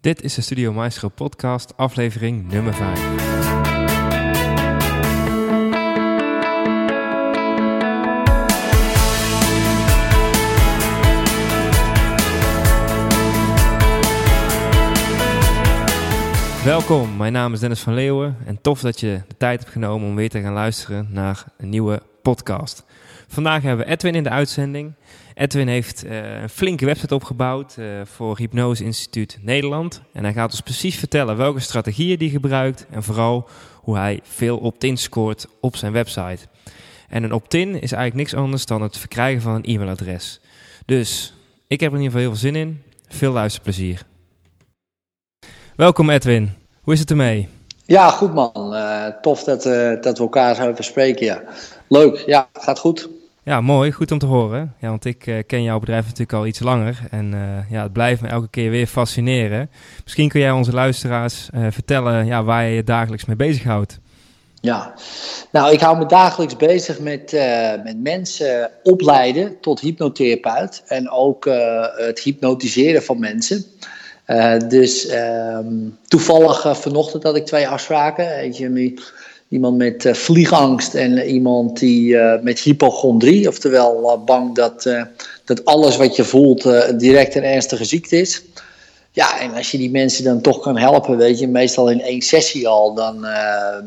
Dit is de Studio Maestro podcast, aflevering nummer 5. Welkom, mijn naam is Dennis van Leeuwen en tof dat je de tijd hebt genomen om weer te gaan luisteren naar een nieuwe podcast. Vandaag hebben we Edwin in de uitzending. Edwin heeft uh, een flinke website opgebouwd uh, voor Hypnose Instituut Nederland. En hij gaat ons precies vertellen welke strategieën hij gebruikt en vooral hoe hij veel opt-in scoort op zijn website. En een opt-in is eigenlijk niks anders dan het verkrijgen van een e-mailadres. Dus ik heb er in ieder geval heel veel zin in. Veel luisterplezier. Welkom Edwin, hoe is het ermee? Ja, goed man. Uh, tof dat, dat we elkaar zo even spreken. Ja. Leuk, ja, gaat goed. Ja, mooi, goed om te horen. Ja, want ik uh, ken jouw bedrijf natuurlijk al iets langer en ja, het blijft me elke keer weer fascineren. Misschien kun jij onze luisteraars vertellen ja, waar je je dagelijks mee bezighoudt. Ja, nou, ik hou me dagelijks bezig met, met mensen opleiden tot hypnotherapeut en ook het hypnotiseren van mensen. Dus um, toevallig vanochtend had ik twee afspraken. Eentje iemand met uh, vliegangst en iemand die met hypochondrie. Oftewel bang dat, dat alles wat je voelt direct een ernstige ziekte is. Ja, en als je die mensen dan toch kan helpen, weet je, meestal in één sessie al, dan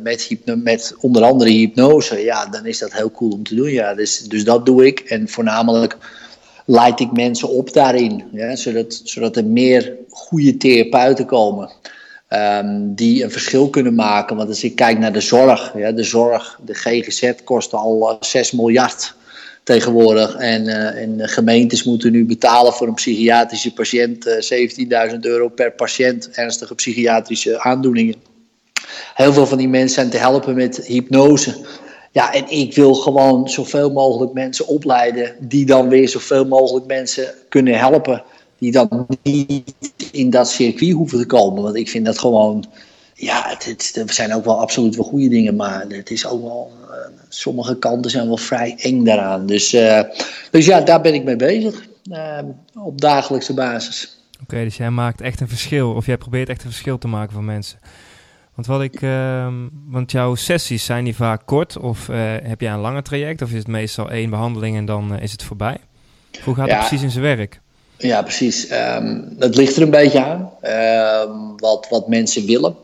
met, met onder andere hypnose, ja, dan is dat heel cool om te doen. Ja, dus, dus dat doe ik. En voornamelijk leid ik mensen op daarin. Ja, zodat, zodat er meer goede therapeuten komen. Um, die een verschil kunnen maken. Want als ik kijk naar de zorg. Ja, de zorg, de GGZ kost al uh, 6 miljard tegenwoordig. En, de gemeentes moeten nu betalen voor een psychiatrische patiënt. Uh, 17.000 euro per patiënt. Ernstige psychiatrische aandoeningen. Heel veel van die mensen zijn te helpen met hypnose. Ja, en ik wil gewoon zoveel mogelijk mensen opleiden die dan weer zoveel mogelijk mensen kunnen helpen. Die dan niet in dat circuit hoeven te komen. Want ik vind dat gewoon, ja, het, het, er zijn ook wel absoluut wel goede dingen, maar het is ook wel, uh, sommige kanten zijn wel vrij eng daaraan. Dus, uh, dus ja, daar ben ik mee bezig, uh, op dagelijkse basis. Oké, okay, dus jij maakt echt een verschil, of jij probeert echt een verschil te maken voor mensen. Want, wat ik, uh, want jouw sessies zijn die vaak kort of heb jij een lange traject of is het meestal één behandeling en dan is het voorbij? Hoe gaat ja, het precies in zijn werk? Ja, precies. Um, het ligt er een beetje aan um, wat, wat mensen willen.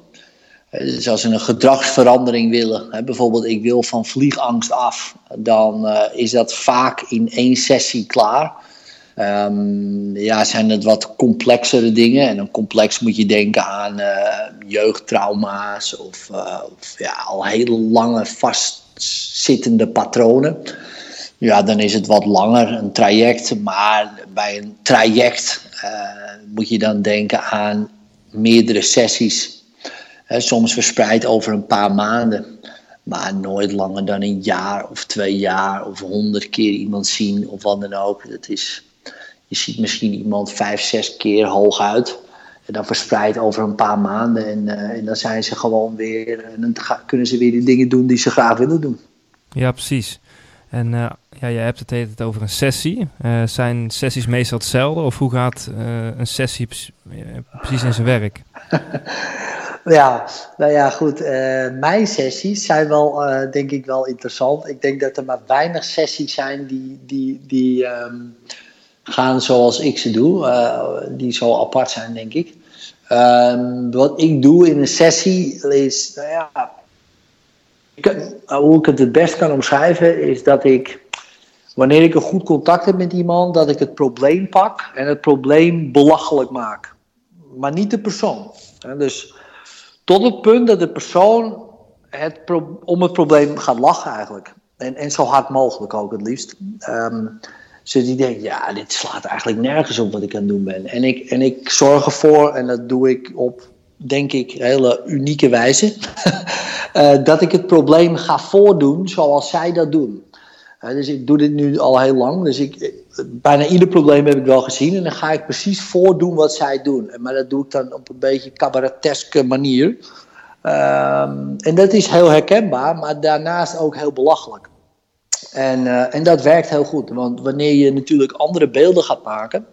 Dus als ze een gedragsverandering willen, hè, bijvoorbeeld ik wil van vliegangst af, dan uh, is dat vaak in één sessie klaar. Um, ja, zijn het wat complexere dingen. En dan complex moet je denken aan uh, jeugdtrauma's of, uh, of, ja, al hele lange vastzittende patronen. Ja, dan is het wat langer, een traject. Maar bij een traject uh, moet je dan denken aan meerdere sessies. Soms verspreid over een paar maanden. Maar nooit langer dan een jaar of twee jaar of honderd keer iemand zien of wat dan ook. Dat is, je ziet misschien iemand vijf, zes keer hooguit. En dan verspreid over een paar maanden. En, uh, en dan zijn ze gewoon weer. En dan kunnen ze weer de dingen doen die ze graag willen doen. Ja, precies. En uh, ja, jij hebt het het over een sessie. Uh, zijn sessies meestal hetzelfde? Of hoe gaat een sessie precies in zijn werk? ja, nou ja, goed. mijn sessies zijn wel, denk ik, wel interessant. Ik denk dat er maar weinig sessies zijn die. die, die um, gaan zoals ik ze doe. Die zo apart zijn, denk ik. Um, wat ik doe in een sessie is, nou ja, ik, hoe ik het het best kan omschrijven, is dat ik, wanneer ik een goed contact heb met iemand, dat ik het probleem pak en het probleem belachelijk maak. Maar niet de persoon. Dus tot het punt dat de persoon het om het probleem gaat lachen eigenlijk. En, en zo hard mogelijk ook het liefst. Um, zodat die denkt, ja, dit slaat eigenlijk nergens op wat ik aan het doen ben. En ik, en ik zorg ervoor, en dat doe ik op, denk ik, hele unieke wijze, uh, dat ik het probleem ga voordoen zoals zij dat doen. Dus ik doe dit nu al heel lang. Dus ik, bijna ieder probleem heb ik wel gezien. En dan ga ik precies voordoen wat zij doen. Maar dat doe ik dan op een beetje cabareteske manier. Um, en dat is heel herkenbaar, maar daarnaast ook heel belachelijk. En, uh, en dat werkt heel goed, want wanneer je natuurlijk andere beelden gaat maken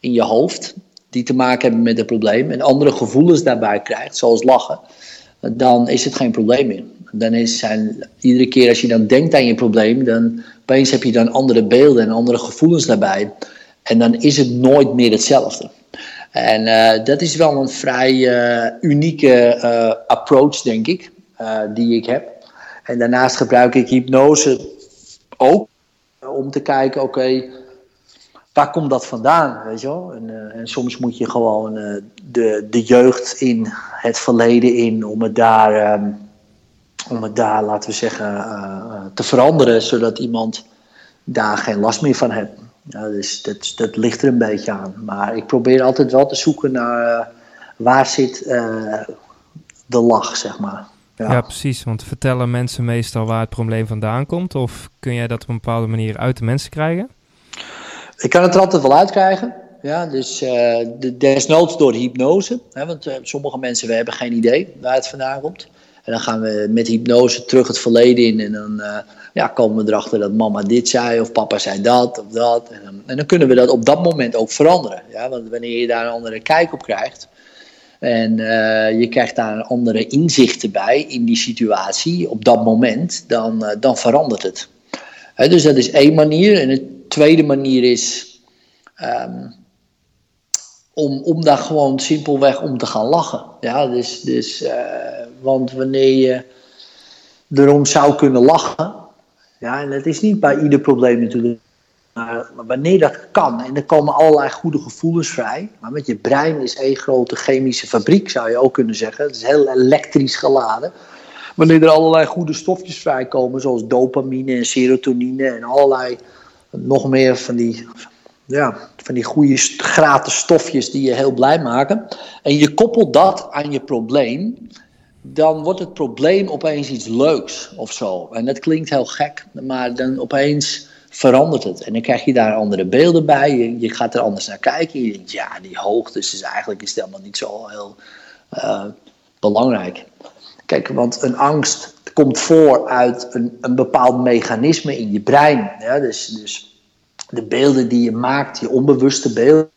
in je hoofd, die te maken hebben met het probleem en andere gevoelens daarbij krijgt, zoals lachen, dan is het geen probleem meer. Dan is zijn, iedere keer als je dan denkt aan je probleem, dan opeens heb je dan andere beelden en andere gevoelens daarbij. En dan is het nooit meer hetzelfde. En uh, dat is wel een vrij uh, unieke uh, approach, denk ik, die ik heb. En daarnaast gebruik ik hypnose ook om te kijken, oké, waar komt dat vandaan, weet je wel? En, en soms moet je gewoon de, de jeugd in, het verleden in, om het daar, um, om het daar laten we zeggen, te veranderen, zodat iemand daar geen last meer van heeft. Ja, dus dat, dat ligt er een beetje aan. Maar ik probeer altijd wel te zoeken naar uh, waar zit uh, de lach, zeg maar. Ja. ja. precies. Want vertellen mensen meestal waar het probleem vandaan komt? Of kun jij dat op een bepaalde manier uit de mensen krijgen? Ik kan het er altijd wel uitkrijgen. Ja, dus uh, de, desnoods door hypnose. Hè, want sommige mensen we hebben geen idee waar het vandaan komt. En dan gaan we met hypnose terug het verleden in. En dan ja, komen we erachter dat mama dit zei of papa zei dat of dat. En dan, en dan kunnen we dat op dat moment ook veranderen. Ja? Want wanneer je daar een andere kijk op krijgt en uh, je krijgt daar andere inzichten bij in die situatie op dat moment, dan, uh, dan verandert het. dus dat is één manier. En de tweede manier is um, om, om daar gewoon simpelweg om te gaan lachen. Ja, dus, dus, want wanneer je erom zou kunnen lachen, ja, en het is niet bij ieder probleem natuurlijk. Maar, wanneer dat kan, en er komen allerlei goede gevoelens vrij. Maar met je brein is één grote chemische fabriek, zou je ook kunnen zeggen. Het is heel elektrisch geladen. Wanneer er allerlei goede stofjes vrijkomen, zoals dopamine en serotonine en allerlei nog meer van die, ja, van die goede gratis stofjes die je heel blij maken. En je koppelt dat aan je probleem dan wordt het probleem opeens iets leuks of zo. En dat klinkt heel gek, maar dan opeens verandert het. En dan krijg je daar andere beelden bij. Je, gaat er anders naar kijken. Je denkt, ja, die hoogtes is eigenlijk is helemaal niet zo heel uh, belangrijk. Kijk, want een angst komt voor uit een, een bepaald mechanisme in je brein. Ja? Dus, dus de beelden die je maakt, je onbewuste beelden,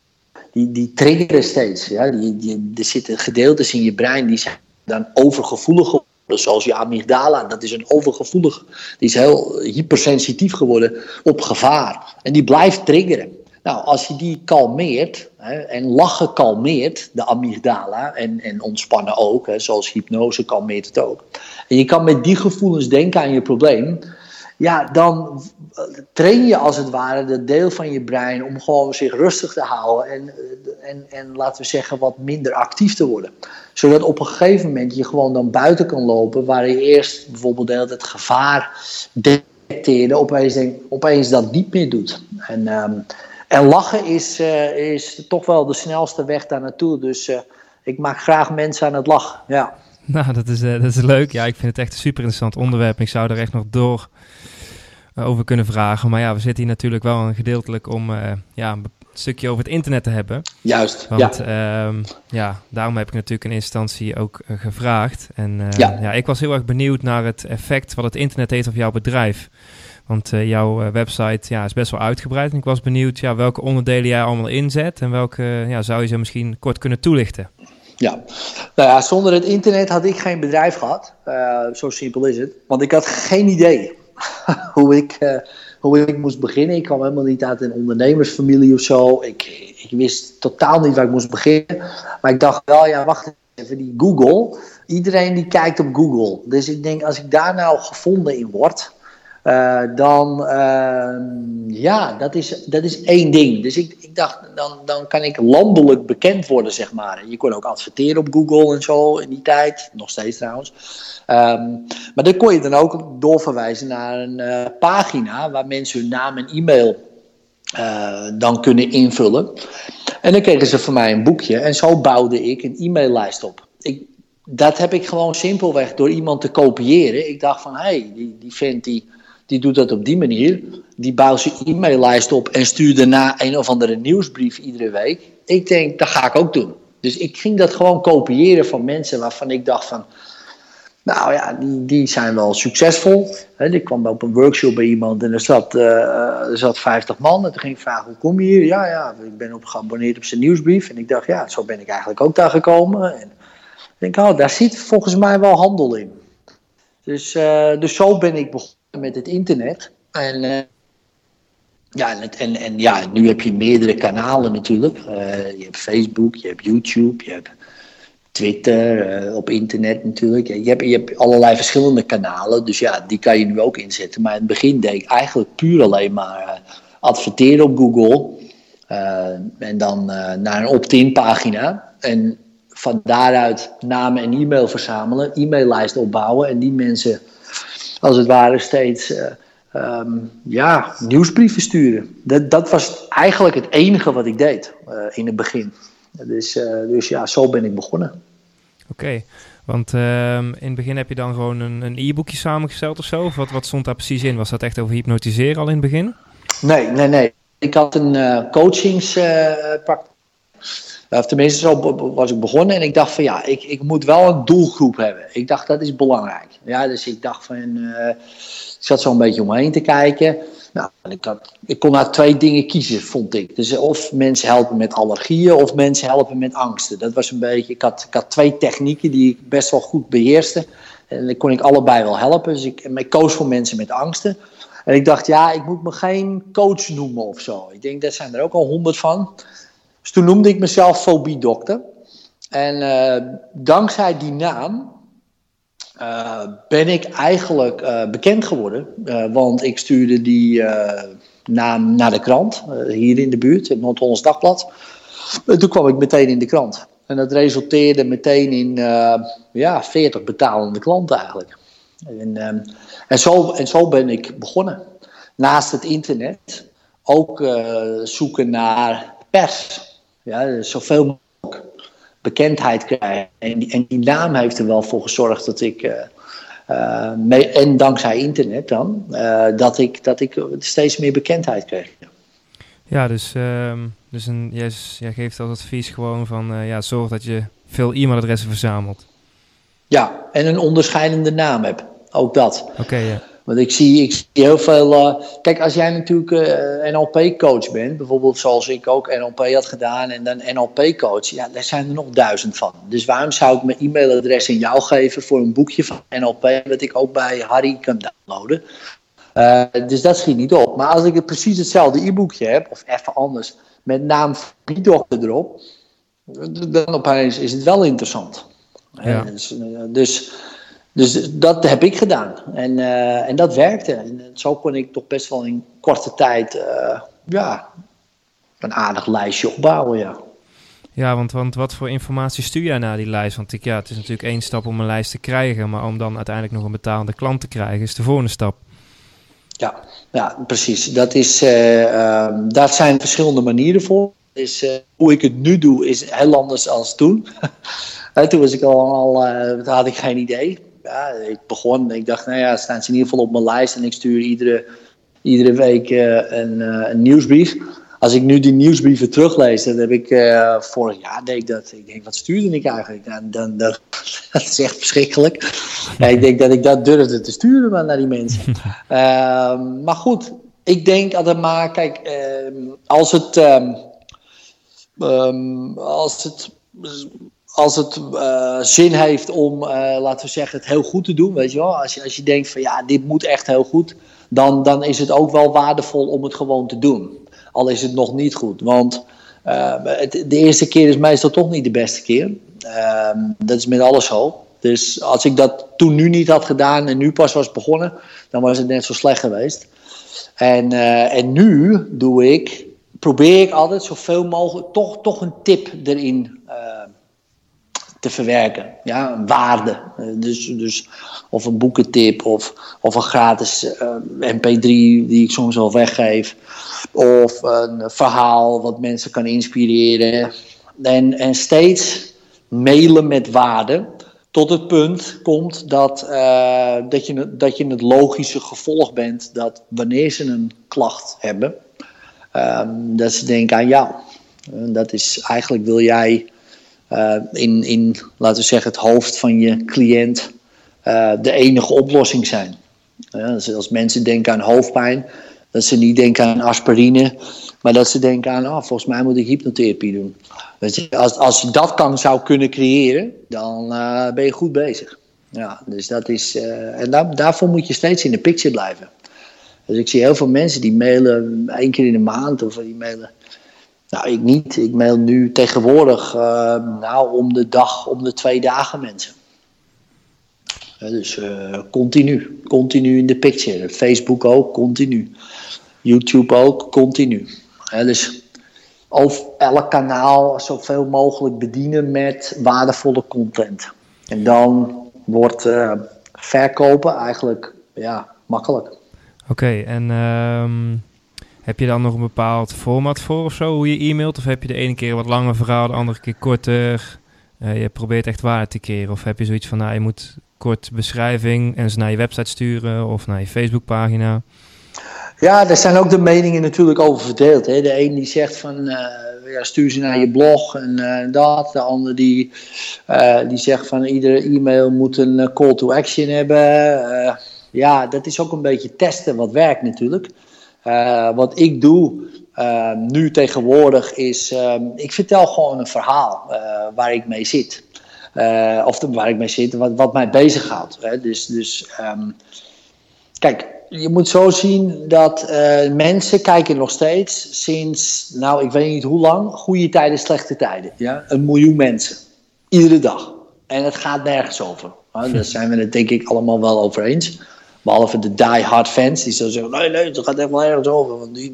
die, die triggeren steeds. Ja? Die, die, er zitten gedeeltes in je brein die zijn dan overgevoelig. Zoals je amygdala, dat is een overgevoelig, die is heel hypersensitief geworden op gevaar. En die blijft triggeren. Nou, als je die kalmeert, hè, en lachen kalmeert, de amygdala, en, en ontspannen ook, hè, zoals hypnose kalmeert het ook. En je kan met die gevoelens denken aan je probleem, ja, dan train je als het ware dat deel van je brein om gewoon zich rustig te houden en, en, en laten we zeggen wat minder actief te worden. Zodat op een gegeven moment je gewoon dan buiten kan lopen waar je eerst bijvoorbeeld het gevaar detecteerde, opeens, opeens dat niet meer doet. En, um, en lachen is, uh, is toch wel de snelste weg daar naartoe. Dus uh, ik maak graag mensen aan het lachen. Ja. Nou, dat is, uh, dat is leuk. Ja, ik vind het echt een super interessant onderwerp. Ik zou er echt nog door over kunnen vragen. Maar ja, we zitten hier natuurlijk wel een gedeeltelijk om uh, ja, een stukje over het internet te hebben. Juist, Want ja. Um, ja, daarom heb ik natuurlijk in instantie ook gevraagd. En ja. ja. ik was heel erg benieuwd naar het effect wat het internet heeft op jouw bedrijf. Want jouw website ja, is best wel uitgebreid. En ik was benieuwd ja, welke onderdelen jij allemaal inzet. En welke ja, zou je ze misschien kort kunnen toelichten? Ja, nou zonder het internet had ik geen bedrijf gehad. zo simpel is het. Want ik had geen idee hoe, ik, uh, hoe ik moest beginnen. Ik kwam helemaal niet uit een ondernemersfamilie of zo. Ik, ik wist totaal niet waar ik moest beginnen. Maar ik dacht wel, ja, wacht even, die Google. Iedereen die kijkt op Google. Dus ik denk, als ik daar nou gevonden in word uh, dan, uh, ja, dat is, dat is één ding. Dus ik, ik dacht, dan, dan kan ik landelijk bekend worden, zeg maar. Je kon ook adverteren op Google en zo in die tijd, nog steeds trouwens. Um, maar dan kon je dan ook doorverwijzen naar een uh, pagina waar mensen hun naam en e-mail uh, dan kunnen invullen. En dan kregen ze van mij een boekje en zo bouwde ik een e-maillijst op. Ik, dat heb ik gewoon simpelweg door iemand te kopiëren. Ik dacht van, hé, hey, die, die vent die die doet dat op die manier. Die bouwt zijn e-maillijst op en stuurt daarna een of andere nieuwsbrief iedere week. Ik denk, dat ga ik ook doen. Dus ik ging dat gewoon kopiëren van mensen waarvan ik dacht van... Nou ja, die, die zijn wel succesvol. Ik kwam op een workshop bij iemand en er zat, uh, er zat 50 man. En toen ging ik vragen, hoe kom je hier? Ja, ja, ik ben op geabonneerd op zijn nieuwsbrief. En ik dacht, ja, zo ben ik eigenlijk ook daar gekomen. En ik denk, oh, daar zit volgens mij wel handel in. Dus, uh, dus zo ben ik begonnen met het internet. En, uh, ja, en, en, ja, nu heb je meerdere kanalen natuurlijk. je hebt Facebook, je hebt YouTube, je hebt Twitter, uh, op internet natuurlijk. Je hebt, je hebt allerlei verschillende kanalen, dus ja, die kan je nu ook inzetten. Maar in het begin deed ik eigenlijk puur alleen maar adverteren op Google. En dan naar een opt-in pagina. En van daaruit namen en e-mail verzamelen, e-maillijst opbouwen en die mensen als het ware steeds um, ja, nieuwsbrieven sturen. Dat, dat was eigenlijk het enige wat ik deed in het begin. Dus, uh, dus ja, zo ben ik begonnen. Oké, okay. want uh, in het begin heb je dan gewoon een e-boekje samengesteld of zo? Of wat, wat stond daar precies in? Was dat echt over hypnotiseren al in het begin? Nee, nee, nee. Ik had een coachingspraktijk. Of tenminste, zo was ik begonnen. En ik dacht van ja, ik, ik moet wel een doelgroep hebben. Ik dacht dat is belangrijk. Ja, dus ik dacht van, ik zat zo een beetje omheen te kijken. Nou, ik, ik kon daar twee dingen kiezen, vond ik. Dus of mensen helpen met allergieën of mensen helpen met angsten. Dat was een beetje, ik had, ik had twee technieken die ik best wel goed beheerste. En dan kon ik allebei wel helpen. Dus ik, ik koos voor mensen met angsten. En ik dacht, ja, ik moet me geen coach noemen of zo. Ik denk, dat zijn er ook al honderd van. Dus toen noemde ik mezelf fobiedokter. En uh, dankzij die naam uh, ben ik eigenlijk uh, bekend geworden. Want ik stuurde die naam naar de krant, hier in de buurt, het Noord-Hollands Dagblad. En toen kwam ik meteen in de krant. En dat resulteerde meteen in ja, 40 betalende klanten eigenlijk. En, um, en, zo, en zo ben ik begonnen. Naast het internet ook zoeken naar pers. Ja, zoveel bekendheid krijgen. En die, en die naam heeft er wel voor gezorgd dat ik. Uh, uh, mee, en dankzij internet dan, uh, dat, ik, dat ik steeds meer bekendheid kreeg. Ja, dus, ehm, dus een, jij, jij, geeft als advies gewoon van ja, zorg dat je veel e-mailadressen verzamelt. Ja, en een onderscheidende naam hebt. Ook dat. Oké, ja. Want ik zie, ik zie heel veel. Uh, kijk, als jij natuurlijk uh, NLP-coach bent, bijvoorbeeld zoals ik ook NLP had gedaan en dan NLP-coach, ja, daar zijn er nog duizend van. Dus waarom zou ik mijn e-mailadres in jou geven voor een boekje van NLP, dat ik ook bij Harry kan downloaden? Uh, dus dat schiet niet op. Maar als ik het precies hetzelfde e-boekje heb, of even anders, met naam die dochter erop, dan opeens is het wel interessant. Ja. Dus, dus dus dat heb ik gedaan. En, uh, en dat werkte. En zo kon ik toch best wel in korte tijd uh, ja, een aardig lijstje opbouwen. Ja, ja want, want wat voor informatie stuur jij naar die lijst? Want ik, ja, het is natuurlijk één stap om een lijst te krijgen. Maar om dan uiteindelijk nog een betalende klant te krijgen, is de volgende stap. Ja, ja precies. Dat is, uh, uh, daar zijn verschillende manieren voor. Dus, hoe ik het nu doe is heel anders dan toen. toen was ik al, al had ik geen idee ja, ik begon, ik dacht, nou ja, staan ze in ieder geval op mijn lijst en ik stuur iedere, iedere week uh, een, uh, een, nieuwsbrief. Als ik nu die nieuwsbrieven teruglees, dan heb ik uh, vorig jaar deed ik dat. Ik denk, wat stuurde ik eigenlijk? Dan, dan, dan, dat is echt verschrikkelijk. ja, ik denk dat ik dat durfde te sturen naar die mensen. Ehm, maar goed, ik denk altijd maar, kijk, ehm, als het, um, als het als het uh, zin heeft om, uh, laten we zeggen, het heel goed te doen, weet je wel. Als je, als je denkt van ja, dit moet echt heel goed, dan, dan is het ook wel waardevol om het gewoon te doen. Al is het nog niet goed. Want het, de eerste keer is meestal toch niet de beste keer. Ehm, dat is met alles zo. Dus als ik dat toen nu niet had gedaan en nu pas was begonnen, dan was het net zo slecht geweest. En, en nu doe ik, probeer ik altijd zoveel mogelijk toch, toch een tip erin te verwerken. Ja, waarde. Eh, dus, dus of een boekentip of, of een gratis eh, MP3 die ik soms wel weggeef. Of een verhaal wat mensen kan inspireren. En, en steeds mailen met waarde. Tot het punt komt dat, uh, dat, je, dat je het logische gevolg bent dat wanneer ze een klacht hebben, um, dat ze denken aan jou. dat is eigenlijk wil jij in, in, laten we zeggen, het hoofd van je cliënt de enige oplossing zijn. Dus als mensen denken aan hoofdpijn, dat ze niet denken aan aspirine, maar dat ze denken aan, ah, volgens mij moet ik hypnotherapie doen. Als, als je dat kan, zou kunnen creëren, dan ben je goed bezig. Ja, dus dat is, en daar, daarvoor moet je steeds in de picture blijven. Dus ik zie heel veel mensen die mailen één keer in de maand of die mailen. Nou, ik niet. Ik mail nu tegenwoordig uh, nou, om de dag, om de twee dagen mensen. dus uh, continu. Continu in de picture. Facebook ook, continu. YouTube ook, continu. dus over elk kanaal zoveel mogelijk bedienen met waardevolle content. En dan wordt uh, verkopen eigenlijk ja, makkelijk. Oké, en ehm, heb je dan nog een bepaald format voor of zo, hoe je e-mailt? Of heb je de ene keer wat langer verhaal, de andere keer korter? Uh, je probeert echt waarde te keren? Of heb je zoiets van, nou, je moet kort beschrijving en ze naar je website sturen of naar je Facebookpagina? Ja, daar zijn ook de meningen natuurlijk over verdeeld. Hè. De een die zegt van, uh, ja, stuur ze naar je blog en uh, dat. De ander die, die zegt van, iedere e-mail moet een call to action hebben ja, dat is ook een beetje testen wat werkt natuurlijk. Uh, wat ik doe uh, nu tegenwoordig is, uh, ik vertel gewoon een verhaal uh, waar ik mee zit. of waar ik mee zit, wat, wat mij bezighoudt. Hè. Dus, dus um, kijk, je moet zo zien dat mensen kijken nog steeds sinds, nou ik weet niet hoe lang, goede tijden, slechte tijden. Ja? Een miljoen mensen. Iedere dag. En het gaat nergens over. Daar zijn we het denk ik allemaal wel over eens. Behalve de die-hard fans, die zo zeggen: nee, nee, het gaat echt wel ergens over. Want die,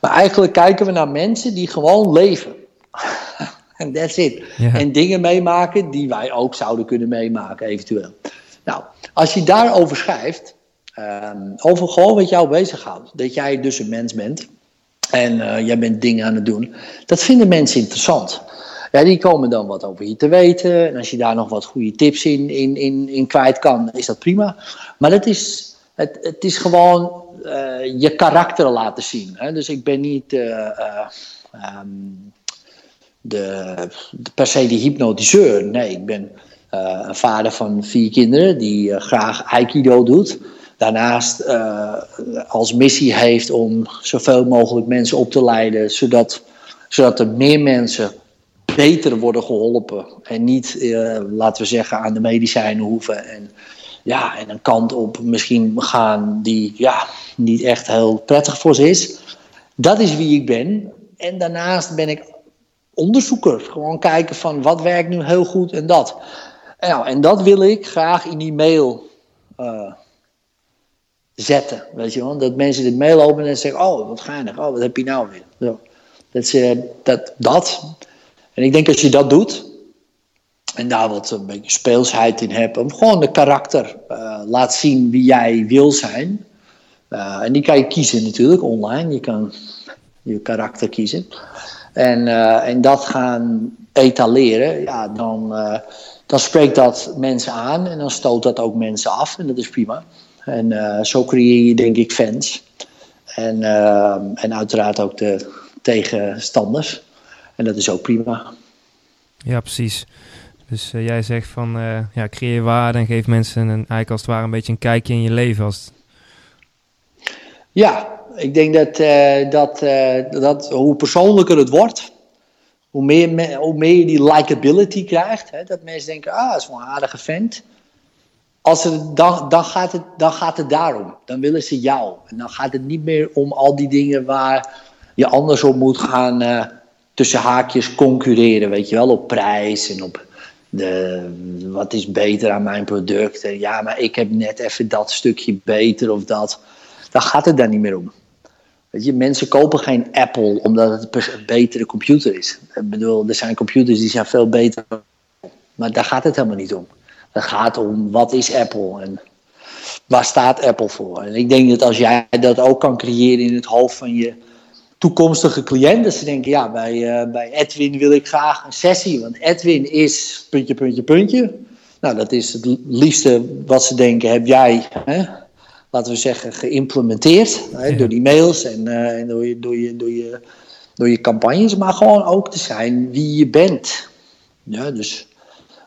Maar eigenlijk kijken we naar mensen die gewoon leven. En that's it. En dingen meemaken die wij ook zouden kunnen meemaken, eventueel. Nou, als je daarover schrijft, um, over gewoon wat jou bezighoudt, dat jij dus een mens bent en uh, jij bent dingen aan het doen, dat vinden mensen interessant. Ja, die komen dan wat over je te weten. En als je daar nog wat goede tips in, in, in, in kwijt kan, is dat prima. Maar het is, het, het is gewoon uh, je karakter laten zien. Hè? Dus ik ben niet uh, uh, um, de, de, per se die hypnotiseur. Nee, ik ben een vader van vier kinderen die graag aikido doet. Daarnaast als missie heeft om zoveel mogelijk mensen op te leiden, zodat, zodat er meer mensen beter worden geholpen. En niet, uh, laten we zeggen, aan de medicijnen hoeven. En, ja, en een kant op misschien gaan die ja, niet echt heel prettig voor ze is. Dat is wie ik ben. En daarnaast ben ik onderzoeker. Gewoon kijken van wat werkt nu heel goed en dat. Nou, en dat wil ik graag in die mail uh, zetten. Weet je wel? Dat mensen dit mail openen en zeggen: Oh, wat geinig. Oh, wat heb je nou weer? Zo. Dat, uh, dat, dat en ik denk als je dat doet, en daar wat een beetje speelsheid in hebt, om gewoon de karakter uh, laat zien wie jij wil zijn. Uh, en die kan je kiezen natuurlijk online, je kan je karakter kiezen. En, uh, en dat gaan etaleren, ja, dan, dan spreekt dat mensen aan en dan stoot dat ook mensen af en dat is prima. En zo creëer je denk ik fans. En, en uiteraard ook de tegenstanders. En dat is ook prima. Ja, precies. Dus uh, jij zegt van uh, ja, creëer waarde en geef mensen een, eigenlijk als het ware een beetje een kijkje in je leven. Als Ja, ik denk dat, uh, dat, dat hoe persoonlijker het wordt, hoe meer, hoe meer je die likability krijgt. Hè, dat mensen denken, ah, dat is wel een aardige vent. Als er, dan, dan, gaat het, dan gaat het daarom. Dan willen ze jou. En dan gaat het niet meer om al die dingen waar je anders op moet gaan tussen haakjes concurreren, weet je wel, op prijs en op de, wat is beter aan mijn product. En ja, maar ik heb net even dat stukje beter of dat. Dan gaat het daar niet meer om. Weet je, mensen kopen geen Apple omdat het een betere computer is. Ik bedoel, er zijn computers die zijn veel beter. Maar daar gaat het helemaal niet om. Het gaat om wat is Apple en waar staat Apple voor. En ik denk dat als jij dat ook kan creëren in het hoofd van je toekomstige cliënt. Dat ze denken, ja, bij, uh, bij Edwin wil ik graag een sessie. Want Edwin is puntje, puntje, puntje. Nou, dat is het liefste wat ze denken, heb jij, hè, laten we zeggen, geïmplementeerd. Hè, door die mails en, uh, en door, je, door, je, door, je, door je campagnes. Maar gewoon ook te zijn wie je bent. Ja, dus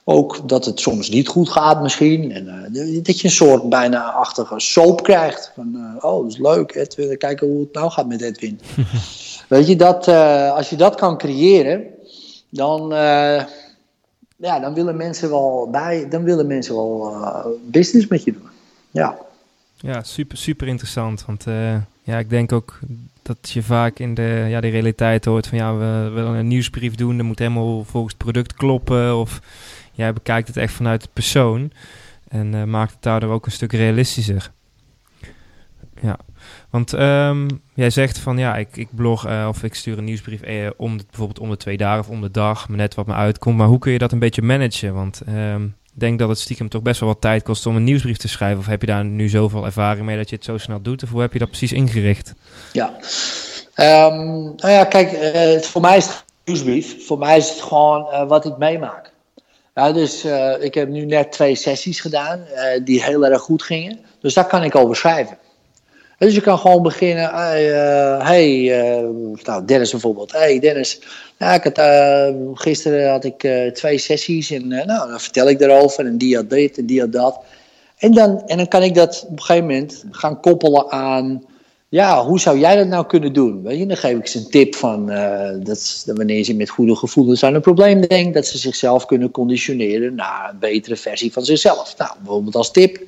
Ook dat het soms niet goed gaat misschien. En uh, dat je een soort bijna achtige soap krijgt. Van, uh, oh, dat is leuk, Edwin. Kijken hoe het nou gaat met Edwin. Weet je, dat, uh, als je dat kan creëren, dan, ja, dan willen mensen wel, bij, dan willen mensen wel business met je doen. Ja. Ja, super, super interessant. Want ja, ik denk ook dat je vaak in de, ja, de realiteit hoort van ja, we willen een nieuwsbrief doen, dat moet helemaal volgens het product kloppen. Of jij bekijkt het echt vanuit de persoon en uh, maakt het daardoor ook een stuk realistischer. Ja, want um, jij zegt van ja, ik, ik blog uh, of ik stuur een nieuwsbrief uh, om bijvoorbeeld om de twee dagen of om de dag, maar net wat me uitkomt. Maar hoe kun je dat een beetje managen? Want um, denk dat het stiekem toch best wel wat tijd kost om een nieuwsbrief te schrijven. Of heb je daar nu zoveel ervaring mee dat je het zo snel doet? Of hoe heb je dat precies ingericht? Ja, um, nou ja, kijk, voor mij is het nieuwsbrief. Voor mij is het gewoon wat ik meemaak. Ja, dus uh, ik heb nu net twee sessies gedaan die heel erg goed gingen. Dus daar kan ik over schrijven. Dus je kan gewoon beginnen. Uh, hey uh, nou Dennis bijvoorbeeld. Hey Dennis, ja, ik had, uh, gisteren had ik twee sessies en nou, dan vertel ik daarover. En die had dit en die had dat. En dan, en dan kan ik dat op een gegeven moment gaan koppelen aan. Ja, hoe zou jij dat nou kunnen doen? Weet je, dan geef ik ze een tip van dat, dat wanneer ze met goede gevoelens aan een probleem denken, dat ze zichzelf kunnen conditioneren naar een betere versie van zichzelf. Nou, bijvoorbeeld als tip.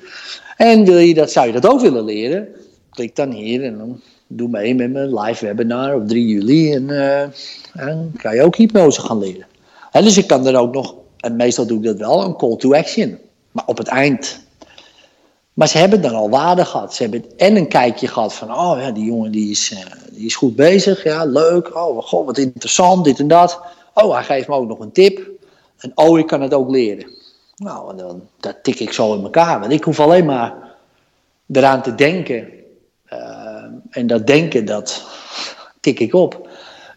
En wil je dat, zou je dat ook willen leren? klik dan hier en dan doe mee met mijn live webinar op 3 juli. En, uh, kan je ook hypnose gaan leren. En dus ik kan er ook nog, en meestal doe ik dat wel, een call to action. Maar op het eind. Maar ze hebben dan al waarde gehad. Ze hebben en een kijkje gehad van, oh ja, die jongen die is, uh, die is goed bezig. Ja, leuk. Oh, god, wat interessant, dit en dat. Oh, hij geeft me ook nog een tip. En oh, ik kan het ook leren. Nou, en dan dat tik ik zo in elkaar. Want ik hoef alleen maar eraan te denken uh, en dat denken, dat tik ik op.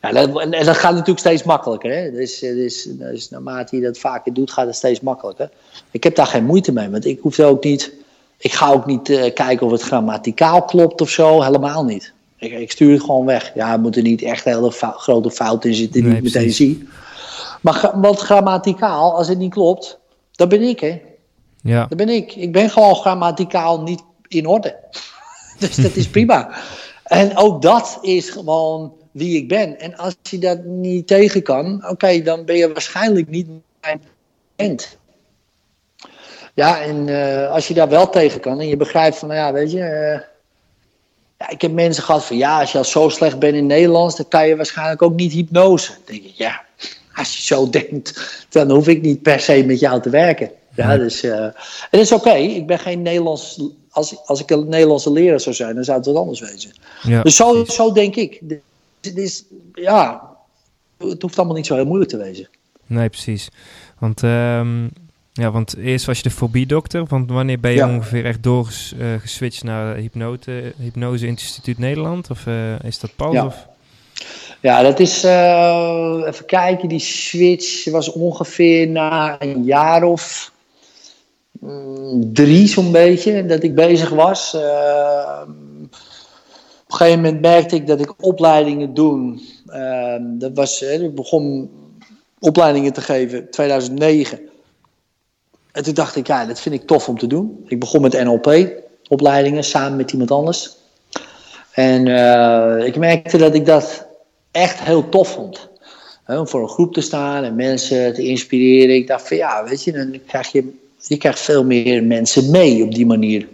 Ja, dat, en dat gaat natuurlijk steeds makkelijker. Hè? Dus, dus, dus naarmate je dat vaker doet, gaat het steeds makkelijker. Ik heb daar geen moeite mee, want ik hoef ook niet. Ik ga ook niet uh, kijken of het grammaticaal klopt of zo, helemaal niet. Ik, ik stuur het gewoon weg. Ja, er moeten niet echt hele grote fouten in zitten die nee, ik meteen zie. Maar want grammaticaal, als het niet klopt, dan ben ik, hè? Ja. Dan ben ik. Ik ben gewoon grammaticaal niet in orde. Dus dat is prima. En ook dat is gewoon wie ik ben. En als je dat niet tegen kan, oké, dan ben je waarschijnlijk niet mijn cliënt. Ja, en uh, als je daar wel tegen kan en je begrijpt van, nou ja, weet je, uh, ja, ik heb mensen gehad van, ja, als je al zo slecht bent in Nederlands, dan kan je waarschijnlijk ook niet hypnose. Dan denk ik, ja, als je zo denkt, dan hoef ik niet per se met jou te werken. Ja, dus, uh, dat is oké, ik ben geen Nederlands als, als ik een Nederlandse leraar zou zijn, dan zou het wat anders wezen. Ja, dus zo, zo denk ik. Het is, ja, het hoeft allemaal niet zo heel moeilijk te wezen. Nee, precies. Want, um, ja, want eerst was je de fobiedokter. Want wanneer ben je ongeveer echt doorgeswitcht uh, naar hypnote, Hypnose Instituut Nederland? Of uh, is dat pas? Ja. Of? Ja, dat is, uh, even kijken, die switch was ongeveer na een jaar of Mm, drie zo'n beetje dat ik bezig was. Op een gegeven moment merkte ik dat ik opleidingen doen. Dat was, ik begon opleidingen te geven 2009. En toen dacht ik, ja, dat vind ik tof om te doen. Ik begon met NLP-opleidingen samen met iemand anders. En uh, ik merkte dat ik dat echt heel tof vond. om voor een groep te staan en mensen te inspireren. Ik dacht van ja, weet je, dan krijg je je krijgt veel meer mensen mee op die manier.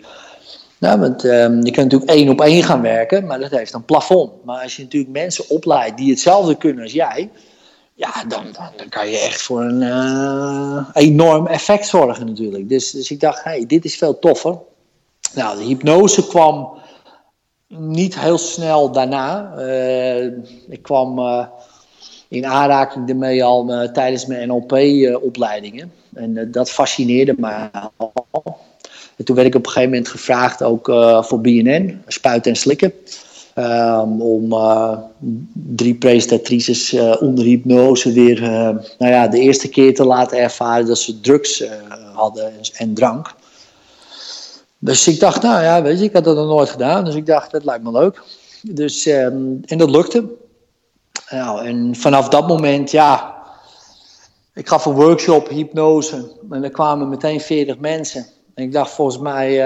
Nou, want um, je kunt natuurlijk één op één gaan werken, maar dat heeft een plafond. Maar als je natuurlijk mensen opleidt die hetzelfde kunnen als jij, ja, dan, dan, kan je echt voor een uh, enorm effect zorgen natuurlijk. Dus, dus ik dacht, hey, dit is veel toffer. Nou, de hypnose kwam niet heel snel daarna. Uh, ik kwam uh, in aanraking ermee al tijdens mijn NLP-opleidingen. En dat fascineerde mij al. En toen werd ik op een gegeven moment gevraagd ook voor BNN, spuiten en slikken. Um, om uh, drie presentatrices onder hypnose weer nou ja, de eerste keer te laten ervaren dat ze drugs hadden en, drank. Dus ik dacht, nou ja, weet je, ik had dat nog nooit gedaan. Dus ik dacht, dat lijkt me leuk. Dus, um, en dat lukte. Nou, en vanaf dat moment, ja, ik gaf een workshop hypnose en er kwamen meteen 40 mensen. En ik dacht, volgens mij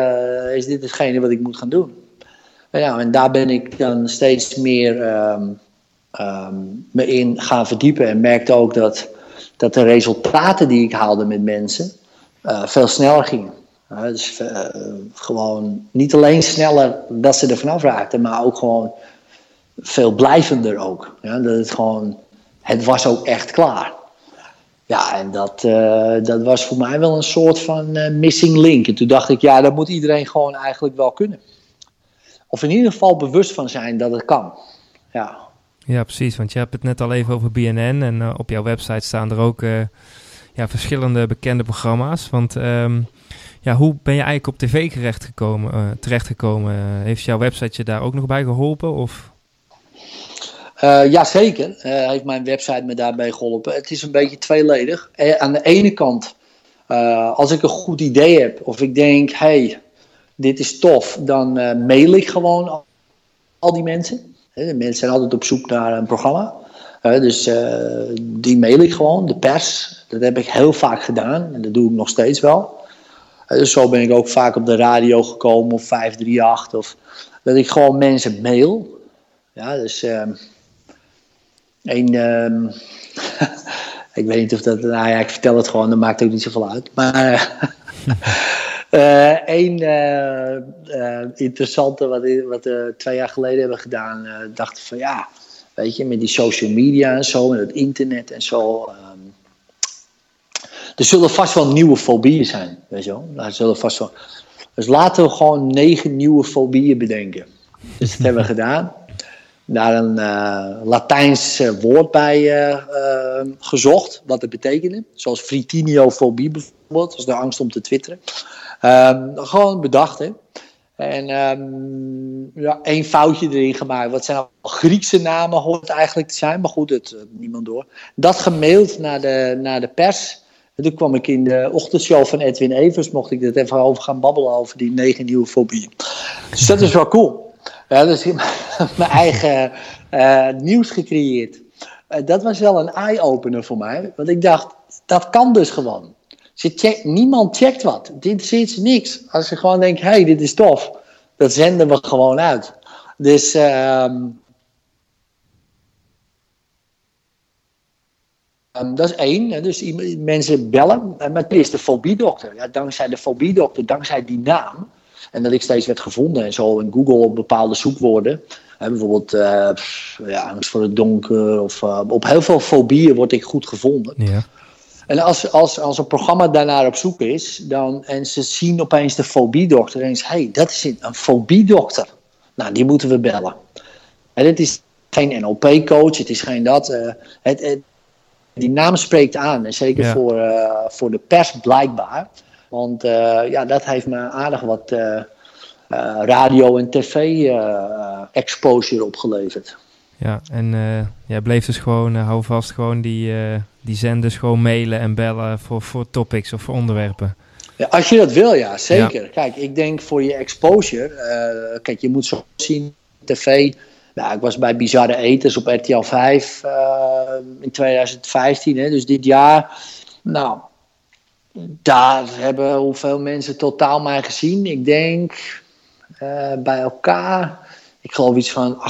is dit hetgene wat ik moet gaan doen. Ja, en daar ben ik dan steeds meer um, um, me in gaan verdiepen. En merkte ook dat, dat de resultaten die ik haalde met mensen uh, veel sneller gingen. Uh, dus uh, gewoon niet alleen sneller dat ze er vanaf raakten, maar ook gewoon veel blijvender ook. Ja, dat het gewoon, het was ook echt klaar. Ja, en dat, dat was voor mij wel een soort van missing link. En toen dacht ik, ja, dat moet iedereen gewoon eigenlijk wel kunnen. Of in ieder geval bewust van zijn dat het kan. Ja, ja precies. Want je hebt het net al even over BNN. En uh, op jouw website staan er ook ja, verschillende bekende programma's. Want um, ja, hoe ben je eigenlijk op tv terechtgekomen? terechtgekomen? Heeft jouw website je daar ook nog bij geholpen? Of... Jazeker, heeft mijn website me daarbij geholpen. Het is een beetje tweeledig. Aan de ene kant, als ik een goed idee heb of ik denk, hey, dit is tof, dan mail ik gewoon al, die mensen. de mensen zijn altijd op zoek naar een programma. dus die mail ik gewoon, de pers. Dat heb ik heel vaak gedaan en dat doe ik nog steeds wel. dus zo ben ik ook vaak op de radio gekomen of 538 of dat ik gewoon mensen mail. Ja, dus ehm, een, um, ik weet niet of dat, nou ja, ik vertel het gewoon, dat maakt ook niet zoveel uit. Maar uh, een uh, uh, interessante wat, wat we twee jaar geleden hebben gedaan, dacht van ja, weet je, met die social media en zo, en het internet en zo. Um, er zullen vast wel nieuwe fobieën zijn, weet je wel. Er zullen vast wel. Dus laten we gewoon negen nieuwe fobieën bedenken. Dus dat hebben we gedaan daar een uh, Latijns woord bij uh, gezocht, wat het betekende. Zoals fritinofobie bijvoorbeeld, dat is de angst om te twitteren. Um, gewoon bedacht, hè. En um, ja, één foutje erin gemaakt. Wat zijn nou Griekse namen, hoort het eigenlijk te zijn. Maar goed, het, niemand door. Dat gemaild naar de, naar de pers. En toen kwam ik in de ochtendshow van Edwin Evers. Mocht ik het even over gaan babbelen over die negen nieuwe fobieën. Dus dat is wel cool. Ja, dus mijn eigen uh, nieuws gecreëerd. Uh, dat was wel een eye-opener voor mij. Want ik dacht, dat kan dus gewoon. Ze niemand checkt wat. Het interesseert ze niks. Als ze gewoon denken, hé, hey, dit is tof. Dat zenden we gewoon uit. Dus... Um, Um, dat is één. Dus mensen bellen. Maar het is de fobiedokter. Ja, dankzij de fobiedokter, dankzij die naam, en dat ik steeds werd gevonden en zo in Google op bepaalde zoekwoorden. Hè, bijvoorbeeld uh, ja, angst voor het donker of uh, op heel veel fobieën word ik goed gevonden. Ja. En als, als, als een programma daarnaar op zoek is dan, en ze zien opeens de fobiedokter en hé, hey, dat is een fobiedokter. Nou, die moeten we bellen. En dit is geen NLP-coach, het is geen dat. Uh, het, het, die naam spreekt aan, en zeker ja. voor, voor de pers blijkbaar. Want uh, ja, dat heeft me aardig wat radio- en tv-exposure opgeleverd. Ja, en jij bleef dus gewoon, hou vast, gewoon die, die zenders gewoon mailen en bellen voor, voor topics of voor onderwerpen. Ja, als je dat wil, ja, zeker. Ja. Kijk, ik denk voor je exposure, kijk, je moet zo zien, tv... Nou, ik was bij Bizarre Eters op RTL 5 in 2015, hè, dus dit jaar. Nou, daar hebben hoeveel mensen totaal mij gezien? Ik denk uh, bij elkaar, ik geloof iets van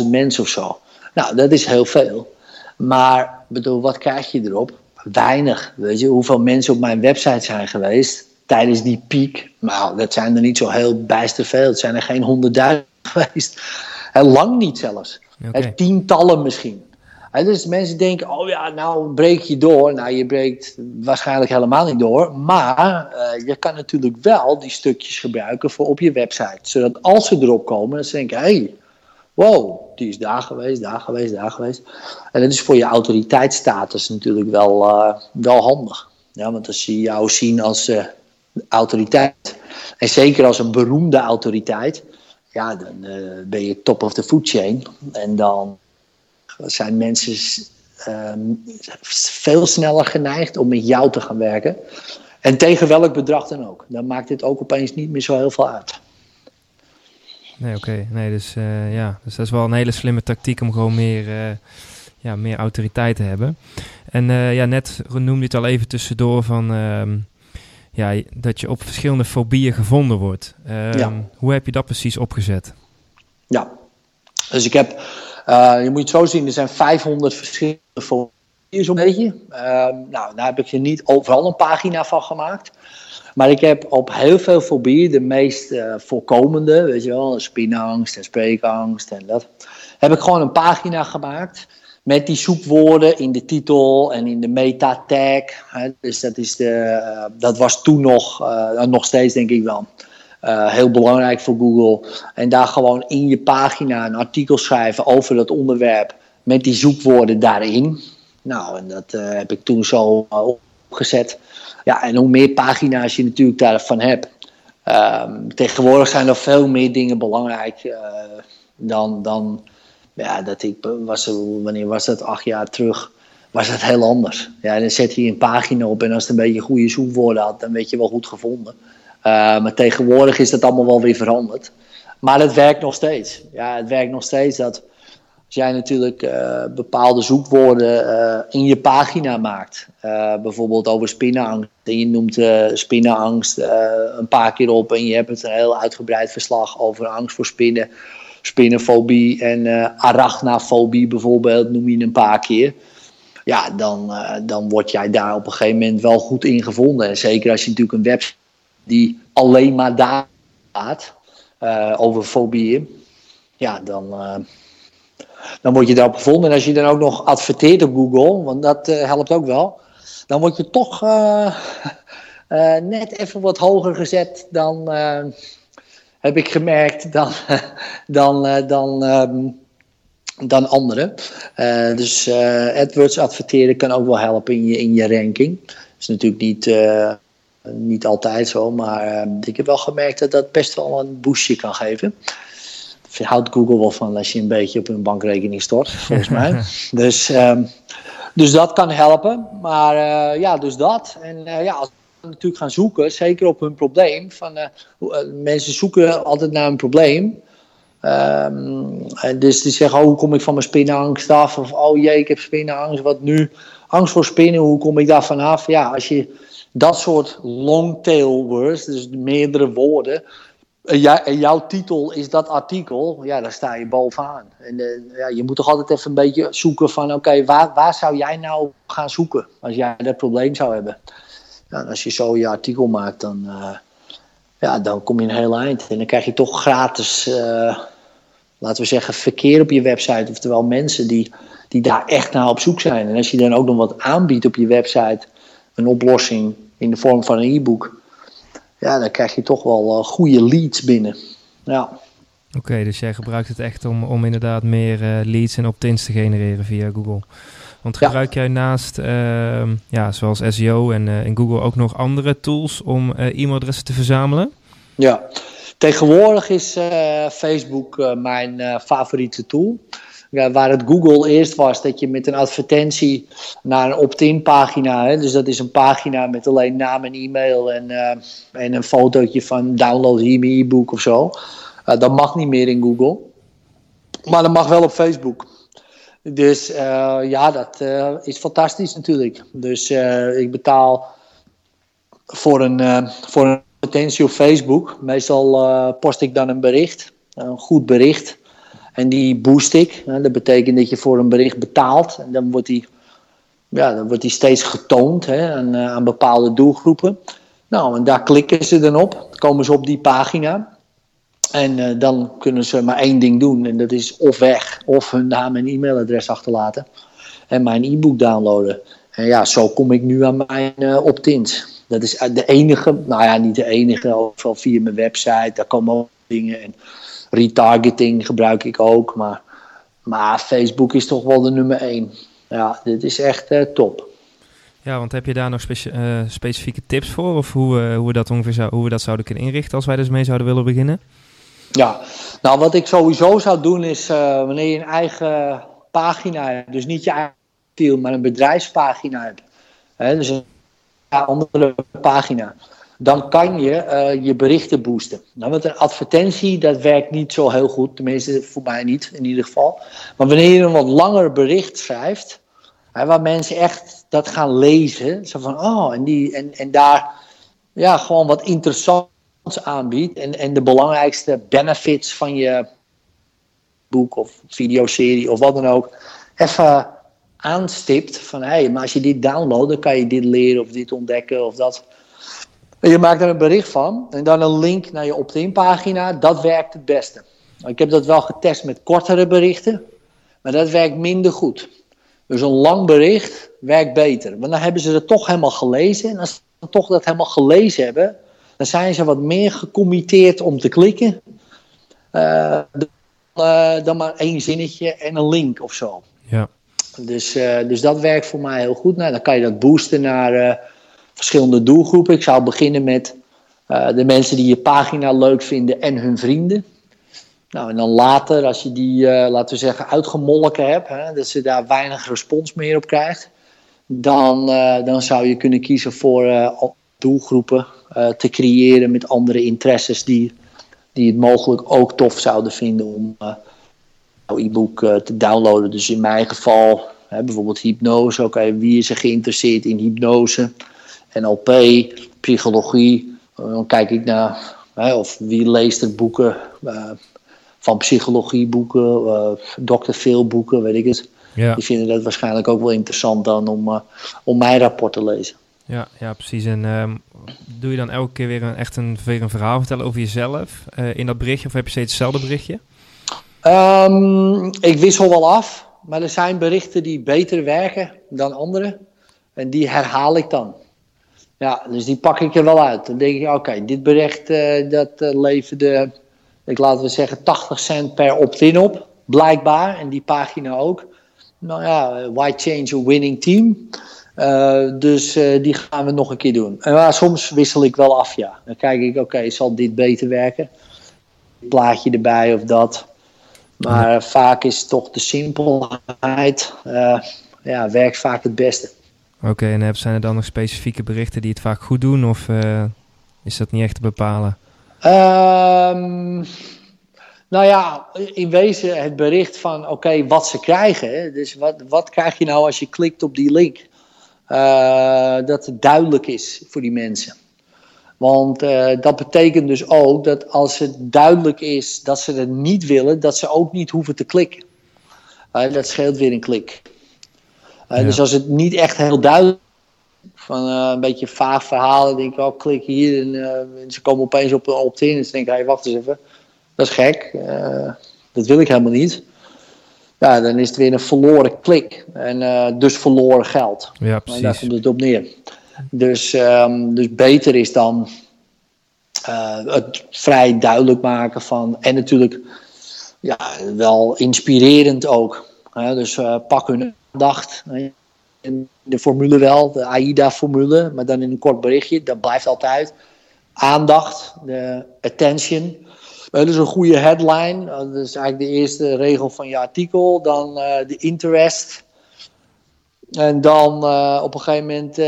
800.000 mensen of zo. Nou, dat is heel veel. Maar bedoel, wat krijg je erop? Weinig. Weet je, hoeveel mensen op mijn website zijn geweest tijdens die piek? Nou, dat zijn er niet zo heel bijster veel. Het zijn er geen honderdduizend geweest. En lang niet zelfs. Okay. Tientallen misschien. En dus mensen denken, oh ja, nou breek je door. Nou, je breekt waarschijnlijk helemaal niet door. Maar uh, je kan natuurlijk wel die stukjes gebruiken voor op je website. Zodat als ze erop komen, dan ze denken, hé, hey, wow, die is daar geweest, daar geweest, daar geweest. En dat is voor je autoriteitsstatus natuurlijk wel, uh, wel handig. Ja, want als ze jou zien als uh, autoriteit, en zeker als een beroemde autoriteit, ja, dan ben je top of the food chain. En dan zijn mensen um, veel sneller geneigd om met jou te gaan werken. En tegen welk bedrag dan ook. Dan maakt dit ook opeens niet meer zo heel veel uit. Nee, oké. Nee, dus uh, ja, dus dat is wel een hele slimme tactiek om gewoon meer, uh, ja, meer autoriteit te hebben. En ja, net noemde je het al even tussendoor van ehm, ja, dat je op verschillende fobieën gevonden wordt. Ehm, hoe heb je dat precies opgezet? Ja, dus ik heb, je moet het zo zien, er zijn 500 verschillende fobieën zo'n beetje. Ehm, nou, daar heb ik er niet overal een pagina van gemaakt. Maar ik heb op heel veel fobieën, de meest uh, voorkomende, weet je wel, spinangst en spreekangst en dat, heb ik gewoon een pagina gemaakt met die zoekwoorden in de titel en in de meta tag. Hè, dus dat, is de, uh, dat was toen nog, uh, nog steeds denk ik wel, heel belangrijk voor Google. En daar gewoon in je pagina een artikel schrijven over dat onderwerp met die zoekwoorden daarin. Nou, en dat heb ik toen zo opgezet. Ja, en hoe meer pagina's je natuurlijk daarvan hebt. Um, tegenwoordig zijn er veel meer dingen belangrijk dan, dan ja, dat ik was, wanneer was dat? Acht jaar terug. Was dat heel anders. Ja, dan zet je een pagina op en als het een beetje goede zoekwoorden had, dan werd je wel goed gevonden. Uh, maar tegenwoordig is dat allemaal wel weer veranderd. Maar het werkt nog steeds. Ja, het werkt nog steeds dat als jij natuurlijk uh, bepaalde zoekwoorden uh, in je pagina maakt, bijvoorbeeld over spinnenangst, en je noemt spinnenangst een paar keer op en je hebt een heel uitgebreid verslag over angst voor spinnen spinnenfobie en arachnafobie bijvoorbeeld, noem je een paar keer. Ja, dan, dan word jij daar op een gegeven moment wel goed in gevonden. En zeker als je natuurlijk een website die alleen maar daar gaat over fobieën. Ja, dan, dan word je daarop gevonden. En als je dan ook nog adverteert op Google, want dat helpt ook wel. Dan word je toch net even wat hoger gezet dan heb ik gemerkt, dan, dan, eh, dan, um, dan anderen. Dus uh, AdWords adverteren kan ook wel helpen in je, in je ranking. Dat is natuurlijk niet, niet altijd zo, maar ehm, ik heb wel gemerkt dat dat best wel een boostje kan geven. Houdt Google wel van als je een beetje op hun bankrekening stort, volgens mij. Dus, um, dus dat kan helpen. Maar ja, dus dat. En ja, als natuurlijk gaan zoeken, zeker op hun probleem. Van, uh, mensen zoeken altijd naar een probleem. Um, dus die zeggen, oh, hoe kom ik van mijn spinnenangst af? Of, oh jee, ik heb spinnenangst, wat nu? Angst voor spinnen, hoe kom ik daar vanaf? Ja, als je dat soort long tail words, dus meerdere woorden, en jouw titel is dat artikel, ja, daar sta je bovenaan. En uh, ja, je moet toch altijd even een beetje zoeken van, oké, waar, waar zou jij nou gaan zoeken als jij dat probleem zou hebben? Ja, als je zo je artikel maakt, dan, uh, ja, dan kom je een heel eind. En dan krijg je toch gratis, uh, laten we zeggen, verkeer op je website. Oftewel mensen die, die daar echt naar op zoek zijn. En als je dan ook nog wat aanbiedt op je website, een oplossing in de vorm van een e-book, ja, dan krijg je toch wel uh, goede leads binnen. Ja. Oké, dus jij gebruikt het echt om, om inderdaad meer leads en opt-ins te genereren via Google. Want gebruik jij naast, uh, ja, zoals SEO en, uh, in Google ook nog andere tools om e-mailadressen te verzamelen? Ja, tegenwoordig is eh, Facebook mijn favoriete tool. Waar het Google eerst was dat je met een advertentie naar een opt-in pagina, hè, dus dat is een pagina met alleen naam en e-mail en, en een fotootje van download hier mijn e-book of zo. dat mag niet meer in Google. Maar dat mag wel op Facebook. Dus uh, ja, dat is fantastisch natuurlijk. Dus ik betaal voor een, voor een advertentie op Facebook. Meestal post ik dan een bericht, een goed bericht. En die boost ik. dat betekent dat je voor een bericht betaalt. En dan wordt die, ja, dan wordt die steeds getoond hè, aan, aan bepaalde doelgroepen. Nou, en daar klikken ze dan op. Komen ze op die pagina. En uh, dan kunnen ze maar één ding doen. En dat is of weg, of hun naam en e-mailadres achterlaten. En mijn e-book downloaden. En ja, zo kom ik nu aan mijn uh, opt-ins. Dat is de enige, nou ja, niet de enige, overal via mijn website. Daar komen ook dingen. En retargeting gebruik ik ook. Maar, maar Facebook is toch wel de nummer één. Ja, dit is echt uh, top. Ja, want heb je daar nog speci specifieke tips voor? Of hoe, hoe, we dat ongeveer zou, hoe we dat zouden kunnen inrichten als wij dus mee zouden willen beginnen? Ja, nou wat ik sowieso zou doen is wanneer je een eigen pagina hebt, dus niet je eigen profiel, maar een bedrijfspagina hebt, hè, dus een andere pagina, dan kan je uh, je berichten boosten. Nou, met een advertentie, dat werkt niet zo heel goed, tenminste voor mij niet in ieder geval. Maar wanneer je een wat langer bericht schrijft, hè, waar mensen echt dat gaan lezen. Zo van, oh, en, die, en, en daar ja, gewoon wat interessants aanbiedt. En, en de belangrijkste benefits van je boek of videoserie of wat dan ook. Even aanstipt van, hé, hey, maar als je dit downloadt, dan kan je dit leren of dit ontdekken of dat. En je maakt er een bericht van en dan een link naar je opt-in pagina. Dat werkt het beste. Ik heb dat wel getest met kortere berichten, maar dat werkt minder goed. Dus een lang bericht werkt beter. Want dan hebben ze het toch helemaal gelezen. En als ze toch dat helemaal gelezen hebben, dan zijn ze wat meer gecommitteerd om te klikken. Uh, dan, uh, dan, maar één zinnetje en een link of zo. Ja. Dus, uh, dus dat werkt voor mij heel goed. Nou, dan kan je dat boosten naar verschillende doelgroepen. Ik zou beginnen met de mensen die je pagina leuk vinden en hun vrienden. Nou, en dan later, als je die, uh, laten we zeggen, uitgemolken hebt, hè, dat ze daar weinig respons meer op krijgt, dan, uh, dan zou je kunnen kiezen voor doelgroepen te creëren met andere interesses die, die het mogelijk ook tof zouden vinden om jouw e-book te downloaden. Dus in mijn geval, hè, bijvoorbeeld hypnose, oké, wie is er geïnteresseerd in hypnose, NLP, psychologie, dan kijk ik naar, hè, of wie leest er boeken van psychologieboeken, uh, Dr. Phil boeken, weet ik het. Ja. Die vinden dat waarschijnlijk ook wel interessant dan om, om mijn rapport te lezen. Ja, ja precies. En um, doe je dan elke keer weer een, echt een, weer een verhaal vertellen over jezelf uh, in dat berichtje? Of heb je steeds hetzelfde berichtje? Um, ik wissel wel af. Maar er zijn berichten die beter werken dan andere. En die herhaal ik dan. Ja, dus die pak ik er wel uit. Dan denk ik, oké, dit bericht dat leverde ik laten we zeggen 80 cent per opt-in op, blijkbaar. En die pagina ook. Nou ja, why change a winning team? Uh, dus uh, die gaan we nog een keer doen. En soms wissel ik wel af, ja. Dan kijk ik, oké, zal dit beter werken? Plaatje erbij of dat. Maar vaak is toch de simpelheid, uh, ja, werkt vaak het beste. Oké, en zijn er dan nog specifieke berichten die het vaak goed doen? Of is dat niet echt te bepalen? Um, nou ja, in wezen het bericht van oké, wat ze krijgen. Dus wat, wat krijg je nou als je klikt op die link? Uh, dat het duidelijk is voor die mensen. Want dat betekent dus ook dat als het duidelijk is dat ze het niet willen, dat ze ook niet hoeven te klikken. Dat scheelt weer een klik. Ja. Dus als het niet echt heel duidelijk van uh, een beetje vaag verhalen. denk ik, wel, klik hier en, uh, en, ze komen opeens op opt-in. En ze denken, hey, wacht eens even, dat is gek. Uh, dat wil ik helemaal niet. Ja, dan is het weer een verloren klik. En dus verloren geld. Ja, precies. En daar komt het op neer. Dus, um, dus beter is dan het vrij duidelijk maken van... En natuurlijk ja, wel inspirerend ook. dus pak hun aandacht in de formule wel, de AIDA-formule, maar dan in een kort berichtje. Dat blijft altijd. Aandacht, de attention. Dat is een goede headline. Dat is eigenlijk de eerste regel van je artikel. Dan uh, de interest. En dan uh, op een gegeven moment uh,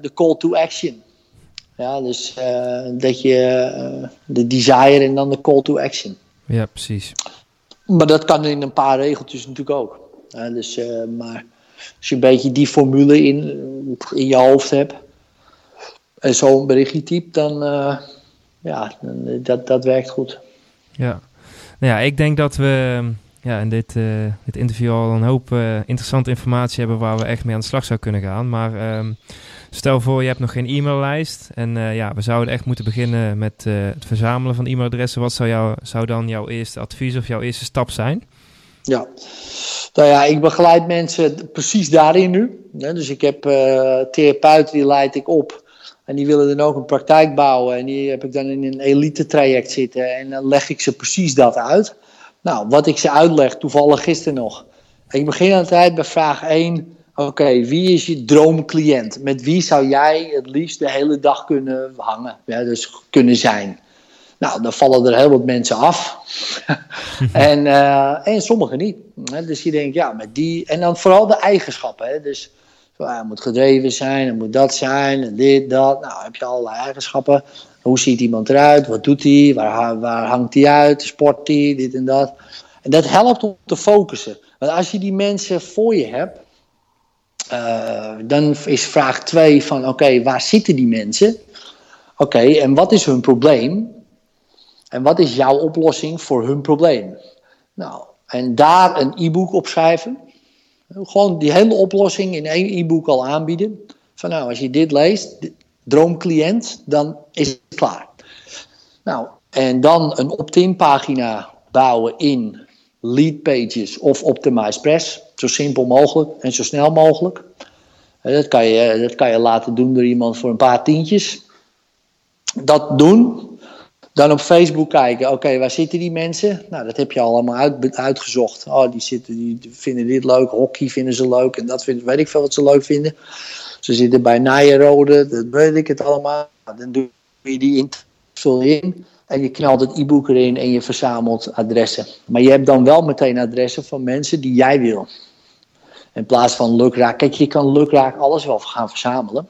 de call to action. Ja, dus dat je de desire en dan de call to action. Ja, precies. Maar dat kan in een paar regeltjes natuurlijk ook. Dus, maar als je een beetje die formule in, in je hoofd hebt en zo'n berichtje typt, dan uh, ja, dan, dat, dat werkt goed. Ja, nou ja, ik denk dat we ja, in dit, dit interview al een hoop uh, interessante informatie hebben waar we echt mee aan de slag zou kunnen gaan. Maar um, stel voor, je hebt nog geen e-maillijst en ja, we zouden echt moeten beginnen met het verzamelen van e-mailadressen. Wat zou, jou, zou dan jouw eerste advies of jouw eerste stap zijn? Ja, nou ja, ik begeleid mensen precies daarin nu. Dus ik heb uh, therapeuten, die leid ik op. En die willen dan ook een praktijk bouwen. En die heb ik dan in een elite traject zitten. En dan leg ik ze precies dat uit. Nou, wat ik ze uitleg, toevallig gisteren nog. Ik begin altijd bij vraag 1. Oké, wie is je droomcliënt? Met wie zou jij het liefst de hele dag kunnen hangen? Ja, dus kunnen zijn. Nou, dan vallen er heel wat mensen af. en, uh, en sommigen niet. Dus je denkt, ja, met die. En dan vooral de eigenschappen. Hè? Dus hij moet gedreven zijn, hij moet dat zijn, en dit, dat. Nou, heb je allerlei eigenschappen. Hoe ziet iemand eruit? Wat doet hij? Waar, waar hangt hij uit? Sport hij? Dit en dat. En dat helpt om te focussen. Want als je die mensen voor je hebt, dan is vraag 2 van oké, waar zitten die mensen? Oké, en wat is hun probleem? En wat is jouw oplossing voor hun probleem? Nou, en daar een e-book op schrijven. Gewoon die hele oplossing in één e-book al aanbieden. Van nou, als je dit leest, droomcliënt, dan is het klaar. Nou, en dan een opt-in pagina bouwen in lead pages of Optimize Press. Zo simpel mogelijk en zo snel mogelijk. Dat kan je, dat kan je laten doen door iemand voor een paar tientjes. Dat doen. Dan op Facebook kijken, oké, waar zitten die mensen? Nou, dat heb je allemaal uit, uitgezocht. Oh, die, zitten, die vinden dit leuk, hockey vinden ze leuk en dat vind, weet ik veel wat ze leuk vinden. Ze zitten bij Nijenrode, dat weet ik het allemaal. Dan doe je die invul in en je knalt het e-book erin en je verzamelt adressen. Maar je hebt dan wel meteen adressen van mensen die jij wil. In plaats van lukraak. Kijk, je kan lukraak alles wel gaan verzamelen.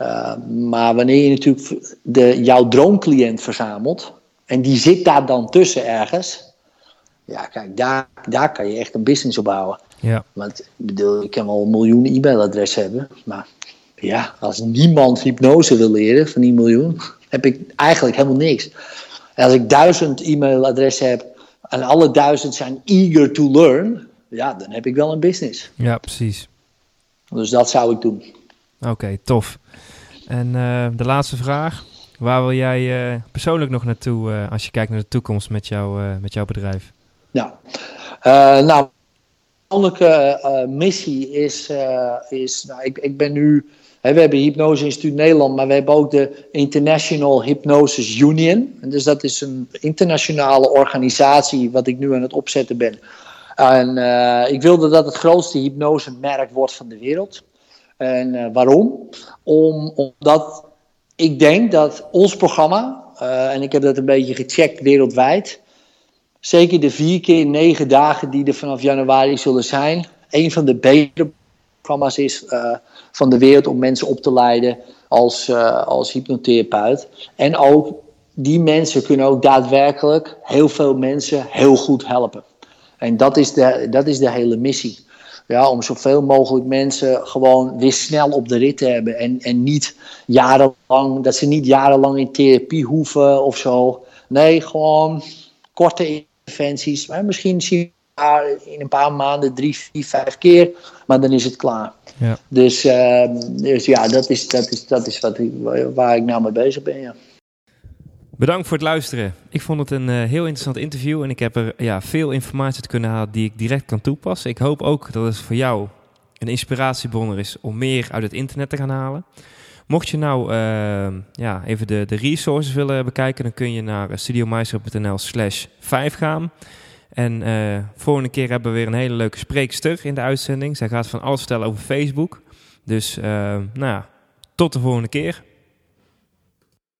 Uh, maar wanneer je natuurlijk de, jouw droomcliënt verzamelt. En die zit daar dan tussen ergens. Ja, kijk, daar, daar kan je echt een business op bouwen. Ja. Want ik bedoel, ik kan wel een miljoen e-mailadressen hebben. Maar ja, als niemand hypnose wil leren van die miljoen, heb ik eigenlijk helemaal niks. En als ik duizend e-mailadressen heb en alle duizend zijn eager to learn, ja, dan heb ik wel een business. Ja, precies. Dus dat zou ik doen. Oké, tof. En uh, de laatste vraag. Waar wil jij uh, persoonlijk nog naartoe uh, als je kijkt naar de toekomst met, jou, met jouw bedrijf? Ja, nou, persoonlijke missie is, is nou, ik, ik ben nu we hebben Hypnose Instituut Nederland, maar we hebben ook de International Hypnosis Union. En dus dat is een internationale organisatie wat ik nu aan het opzetten ben. En ik wilde dat het grootste hypnose-merk wordt van de wereld. En uh, waarom? Om, omdat ik denk dat ons programma, uh, en ik heb dat een beetje gecheckt wereldwijd, zeker de vier keer negen dagen die er vanaf januari zullen zijn, een van de betere programma's is van de wereld om mensen op te leiden als, als hypnotherapeut. En ook die mensen kunnen ook daadwerkelijk heel veel mensen heel goed helpen. En dat is de, dat is de hele missie. Ja, om zoveel mogelijk mensen gewoon weer snel op de rit te hebben. En, en niet jarenlang, dat ze niet jarenlang in therapie hoeven of zo. Nee, gewoon korte interventies. Maar misschien zien we in een paar maanden drie, vier, vijf keer. Maar dan is het klaar. Ja. Dus, uh, dus ja, dat is, dat is, dat is wat ik, waar ik nou mee bezig ben. Ja. Bedankt voor het luisteren. Ik vond het een uh, heel interessant interview en ik heb er ja, veel informatie te kunnen halen die ik direct kan toepassen. Ik hoop ook dat het voor jou een inspiratiebron is om meer uit het internet te gaan halen. Mocht je nou uh, ja, even de, de resources willen bekijken, dan kun je naar studiomeister.nl slash 5 gaan. En uh, volgende keer hebben we weer een hele leuke spreekster in de uitzending. Zij gaat van alles vertellen over Facebook. Dus uh, nou ja, tot de volgende keer.